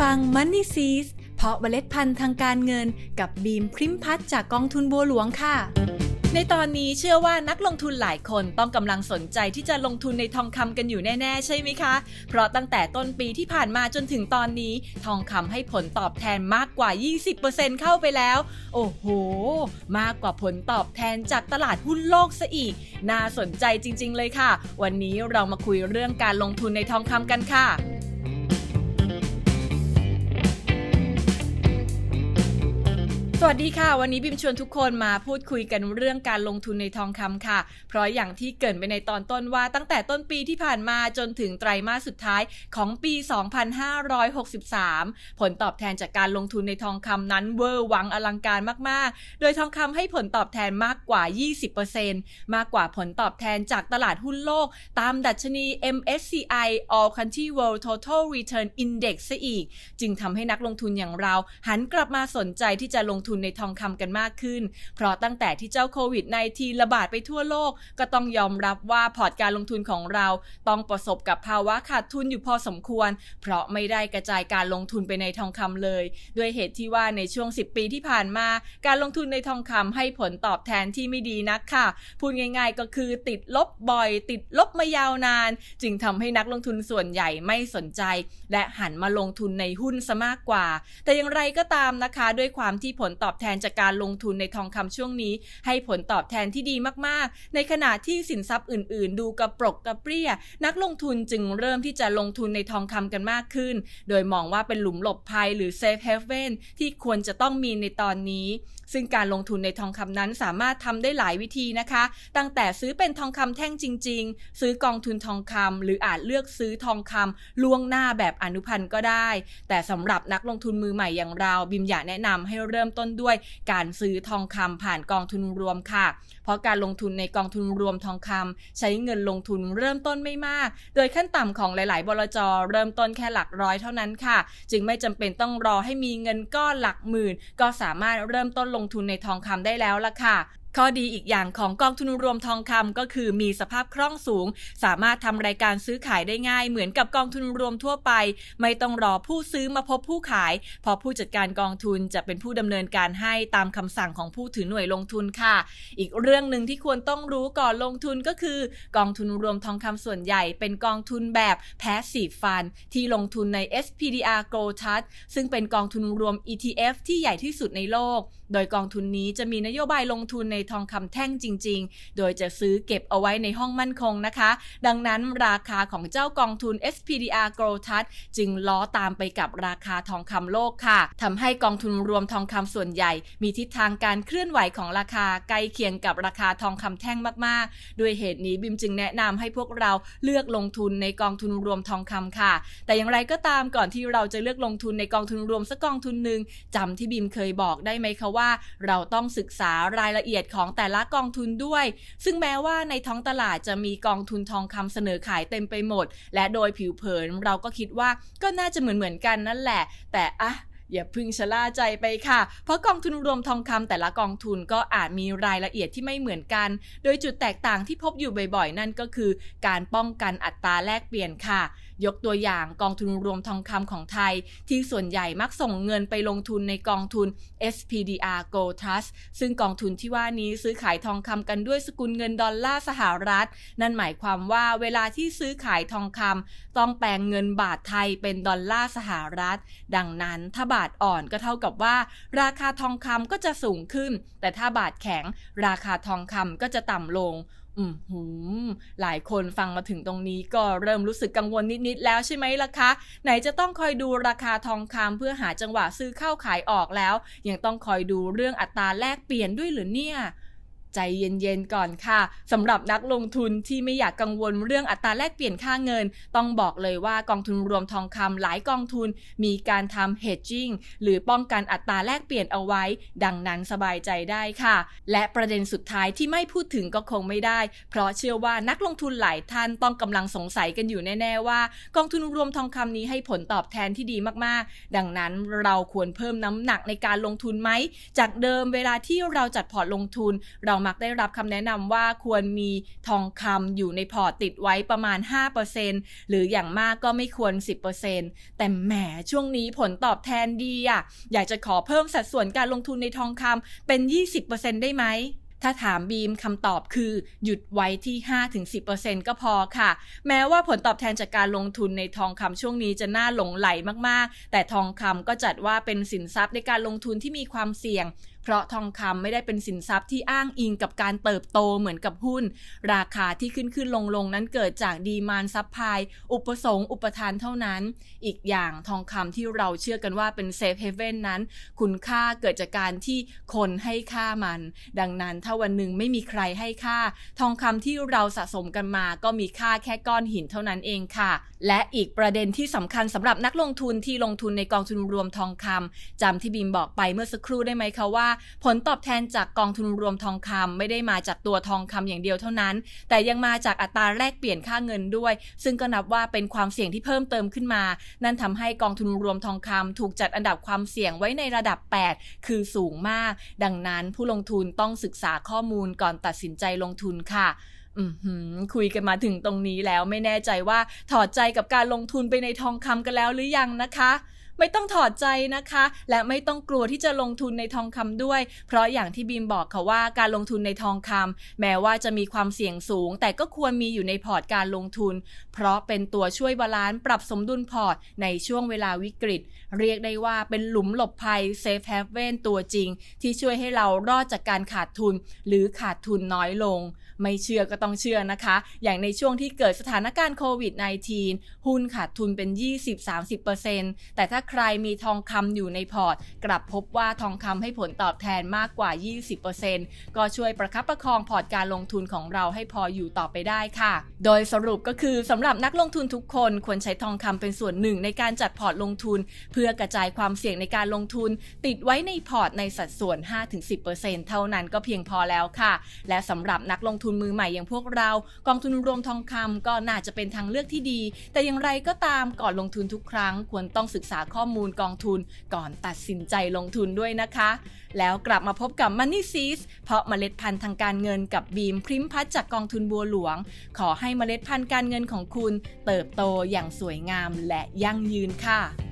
ฟัง Money s e e s เพาะเมล็ดพันธุ์ทางการเงินกับบีมพริมพัฒจากกองทุนบัวหลวงค่ะ ในตอนนี้เชื่อว่านักลงทุนหลายคนต้องกำลังสนใจที่จะลงทุนในทองคำกันอยู่แน่ ๆ ใช่ไหมคะ เพราะตั้งแต่ต้นปีที่ผ่านมาจนถึงตอนนี้ ทองคำให้ผลตอบแทนมากกว่า 20%เข้าไปแล้ว โอ้โห มากกว่าผลตอบแทนจากตลาดหุ้นโลกซะอีก น่าสนใจจริง ๆ เลยค่ะ วันนี้เรามาคุยเรื่องการลงทุนในทองคำกันค่ะ สวัสดีค่ะ วันนี้บิมชวนทุกคนมาพูดคุยกันเรื่องการลงทุนในทองคำค่ะ เพราะอย่างที่เกิดไปในตอนต้นว่าตั้งแต่ต้นปีที่ผ่านมาจนถึงไตรมาสสุดท้ายของปี 2563 ผลตอบแทนจากการลงทุนในทองคำนั้นเวอร์วังอลังการมากๆ โดยทองคำให้ผลตอบแทนมากกว่า 20%มากกว่าผลตอบแทนจากตลาดหุ้นโลก ตามดัชนี MSCI All Country World Total Return Index ซะอีก จึงทำให้นักลงทุนอย่างเราหันกลับมาสนใจที่จะลงทุนทุนในทองคำกันมากขึ้น เพราะตั้งแต่ที่เจ้าโควิด -19 ระบาดไปทั่วโลก ก็ต้องยอมรับว่าพอร์ตการลงทุนของเรา ต้องประสบกับภาวะขาดทุนอยู่พอสมควร เพราะไม่ได้กระจายการลงทุนไปในทองคำเลย ด้วยเหตุที่ว่าในช่วง 10 ปีที่ผ่านมา การลงทุนในทองคำให้ผลตอบแทนที่ไม่ดีนักค่ะ พูดง่ายๆ ก็คือติดลบบ่อย ติดลบมายาวนาน จึงทำให้นักลงทุนส่วนใหญ่ไม่สนใจ และหันมาลงทุนในหุ้นซะมากกว่า แต่อย่างไรก็ตามนะคะ ด้วยความที่ผลตอบแทนจากการลงทุนในทองคำช่วงนี้ ให้ผลตอบแทนที่ดีมากๆ ในขณะที่สินทรัพย์อื่น ๆ ดูกระปรกกระเปรี้ย นักลงทุนจึงเริ่มที่จะลงทุนในทองคำกันมากขึ้น โดยมองว่าเป็นหลุมหลบภัยหรือ safe haven ที่ควรจะต้องมีในตอนนี้ ซึ่งการลงทุนในทองคำนั้นสามารถทำได้หลายวิธีนะคะ ตั้งแต่ซื้อเป็นทองคำแท่งจริง ๆ ซื้อกองทุนทองคำหรืออาจเลือกซื้อทองคำล่วงหน้าแบบอนุพันธ์ก็ได้ แต่สำหรับนักลงทุนมือใหม่อย่างเรา บิมอยากแนะนำให้เริ่มต้นด้วย การซื้อทองคำผ่านกองทุนรวมค่ะ เพราะการลงทุนในกองทุนรวมทองคำใช้เงินลงทุนเริ่มต้นไม่มาก โดยขั้นต่ำของหลายๆ บลจเริ่มต้นแค่หลักร้อยเท่านั้นค่ะ จึงไม่จำเป็นต้องรอให้มีเงินก้อนหลักหมื่น ก็สามารถเริ่มต้นลงงทุนในทองคำได้แล้วล่ะค่ะ ข้อดีอีกอย่างของกองทุนรวมทองคำก็คือมีสภาพคล่องสูง สามารถทำรายการซื้อขายได้ง่าย เหมือนกับกองทุนรวมทั่วไป ไม่ต้องรอผู้ซื้อมาพบผู้ขายพราะผู้จัดการกองทุนจะเป็นผู้ดำเนินการให้ตามคำสั่งของผู้ถือหน่วยลงทุนค่ะ อีกเรื่องหนึ่งที่ควรต้องรู้ก่อนลงทุนก็คือ กองทุนรวมทองคำส่วนใหญ่เป็นกองทุนแบบ passive fund ที่ลงทุนใน SPDR Gold Trust ซึ่งเป็นกองทุนรวม ETF ที่ใหญ่ที่สุดในโลก โดยกองทุนนี้จะมีนโยบายลงทุนในทองคำแท่งจริง ๆ โดยจะซื้อเก็บเอาไว้ในห้องมั่นคงนะคะ ดังนั้นราคาของเจ้ากองทุน SPDR Gold Trust จึงล้อตามไปกับราคาทองคำโลกค่ะทำให้กองทุนรวมทองคำส่วนใหญ่ มีทิศทางการเคลื่อนไหวของราคาใกล้เคียงกับราคาทองคำแท่งมากๆ ด้วยเหตุนี้บิมจึงแนะนำให้พวกเราเลือกลงทุนในกองทุนรวมทองคำค่ะ แต่อย่างไรก็ตามก่อนที่เราจะเลือกลงทุนในกองทุนรวมสักกองทุนหนึ่งจำที่บิมเคยบอกได้ไหมคะว่า เราต้องศึกษารายละเอียดของแต่ละกองทุนด้วย ซึ่งแม้ว่าในท้องตลาดจะมีกองทุนทองคำเสนอขายเต็มไปหมด และโดยผิวเผินเราก็คิดว่าก็น่าจะเหมือนเหมือนกันนั่นแหละ แต่อะอย่าพึ่งชะล่าใจไปค่ะ เพราะกองทุนรวมทองคำแต่ละกองทุนก็อาจมีรายละเอียดที่ไม่เหมือนกัน โดยจุดแตกต่างที่พบอยู่บ่อยๆ นั่นก็คือ การป้องกันอัตราแลกเปลี่ยนค่ะ ยกตัวอย่างกองทุนรวมทองคำของไทย ที่ส่วนใหญ่มักส่งเงินไปลงทุนในกองทุน SPDR Gold Trust ซึ่งกองทุนที่ว่านี้ซื้อขายทองคำกันด้วยสกุลเงินดอลลาร์สหรัฐ นั่นหมายความว่าเวลาที่ซื้อขายทองคำต้องแปลงเงินบาทไทยเป็นดอลลาร์สหรัฐ ดังนั้นถ้าบาทอ่อนก็เท่ากับว่า ราคาทองคำก็จะสูงขึ้น แต่ถ้าบาทแข็ง ราคาทองคำก็จะต่ำลงอืมหูหลายคนฟังมาถึงตรงนี้ก็เริ่มรู้สึกกังวลนิด ๆ แล้วใช่ไหมล่ะคะ ไหนจะต้องคอยดูราคาทองคำเพื่อหาจังหวะซื้อเข้าขายออกแล้ว ยังต้องคอยดูเรื่องอัตราแลกเปลี่ยนด้วยหรือเนี่ย ใจเย็นๆก่อนค่ะสำหรับนักลงทุนที่ไม่อยากกังวลเรื่องอัตราแลกเปลี่ยนค่าเงิน ต้องบอกเลยว่ากองทุนรวมทองคำหลายกองทุน มีการทำ hedging หรือป้องกันอัตราแลกเปลี่ยนเอาไว้ ดังนั้นสบายใจได้ค่ะ และประเด็นสุดท้ายที่ไม่พูดถึงก็คงไม่ได้ เพราะเชื่อว่านักลงทุนหลายท่านต้องกำลังสงสัยกันอยู่แน่ๆว่า กองทุนรวมทองคำนี้ให้ผลตอบแทนที่ดีมากๆ ดังนั้นเราควรเพิ่มน้ำหนักในการลงทุนไหมจากเดิมเวลาที่เราจัดพอร์ตลงทุนเรามักได้รับคำแนะนำว่าควรมีทองคำอยู่ในพอร์ตติดไว้ประมาณ 5%หรืออย่างมากก็ไม่ควร 10%แต่แหมช่วงนี้ผลตอบแทนดีอะอยากจะขอเพิ่มสัดส่วนการลงทุนในทองคำเป็น 20%ได้ไหม ถ้าถามบีมคำตอบคือหยุดไว้ที่ 5-10%ก็พอค่ะ แม้ว่าผลตอบแทนจากการลงทุนในทองคำช่วงนี้จะน่าหลงไหลมากๆ แต่ทองคำก็จัดว่าเป็นสินทรัพย์ในการลงทุนที่มีความเสี่ยงเพราะทองคำไม่ได้เป็นสินทรัพย์ที่อ้างอิงกับการเติบโตเหมือนกับหุ้น ราคาที่ขึ้นขึ้นลงลงนั้นเกิดจาก demand supply อุปสงค์อุปทานเท่านั้น อีกอย่างทองคำที่เราเชื่อกันว่าเป็น safe haven นั้น คุณค่าเกิดจากการที่คนให้ค่ามัน ดังนั้นถ้าวันหนึ่งไม่มีใครให้ค่า ทองคำที่เราสะสมกันมาก็มีค่าแค่ก้อนหินเท่านั้นเองค่ะ และอีกประเด็นที่สำคัญสำหรับนักลงทุนที่ลงทุนในกองทุนรวมทองคำจำที่บีมบอกไปเมื่อสักครู่ได้ไหมคะว่า ผลตอบแทนจากกองทุนรวมทองคำไม่ได้มาจากตัวทองคำอย่างเดียวเท่านั้น แต่ยังมาจากอัตราแลกเปลี่ยนค่าเงินด้วย ซึ่งก็นับว่าเป็นความเสี่ยงที่เพิ่มเติมขึ้นมา นั่นทำให้กองทุนรวมทองคำถูกจัดอันดับความเสี่ยงไว้ในระดับ 8 คือสูงมาก ดังนั้นผู้ลงทุนต้องศึกษาข้อมูลก่อนตัดสินใจลงทุนค่ะคุยกันมาถึงตรงนี้แล้วไม่แน่ใจว่าถอดใจกับการลงทุนไปในทองคำกันแล้วหรือยังนะคะ ไม่ต้องถอดใจนะคะ และไม่ต้องกลัวที่จะลงทุนในทองคำด้วย เพราะอย่างที่บีมบอกค่ะว่าการลงทุนในทองคำแม้ว่าจะมีความเสี่ยงสูง แต่ก็ควรมีอยู่ในพอร์ตการลงทุน เพราะเป็นตัวช่วย balance ปรับสมดุลพอร์ตในช่วงเวลาวิกฤต เรียกได้ว่าเป็นหลุมหลบภัย safe haven ตัวจริง ที่ช่วยให้เรารอดจากการขาดทุน หรือขาดทุนน้อยลง ไม่เชื่อก็ต้องเชื่อนะคะ อย่างในช่วงที่เกิดสถานการณ์โควิด -19 หุ้นขาดทุนเป็น 20-30%แต่ถ้าใครมีทองคำอยู่ในพอร์ต กลับพบว่าทองคำให้ผลตอบแทนมากกว่า 20%ก็ช่วยประคับประคองพอร์ตการลงทุนของเราให้พออยู่ต่อไปได้ค่ะ โดยสรุปก็คือสำหรับนักลงทุนทุกคนควรใช้ทองคำเป็นส่วนหนึ่งในการจัดพอร์ตลงทุน เพื่อกระจายความเสี่ยงในการลงทุน ติดไว้ในพอร์ตในสัดส่วน 5-10%เท่านั้นก็เพียงพอแล้วค่ะ และสำหรับนักลงทุนมือใหม่อย่างพวกเรา กองทุนรวมทองคำก็น่าจะเป็นทางเลือกที่ดี แต่อย่างไรก็ตามก่อนลงทุนทุกครั้ง ควรต้องศึกษาข้อมูลกองทุน ก่อนตัดสินใจลงทุนด้วยนะคะ แล้วกลับมาพบกับ Money s e e s เพราะเมล็ดพันธุ์ทางการเงินกับบีมพริมพัฒจากกองทุนบัวหลวง ขอให้เมล็ดพันธุ์การเงินของคุณ เติบโตอย่างสวยงามและยั่งยืนค่ะ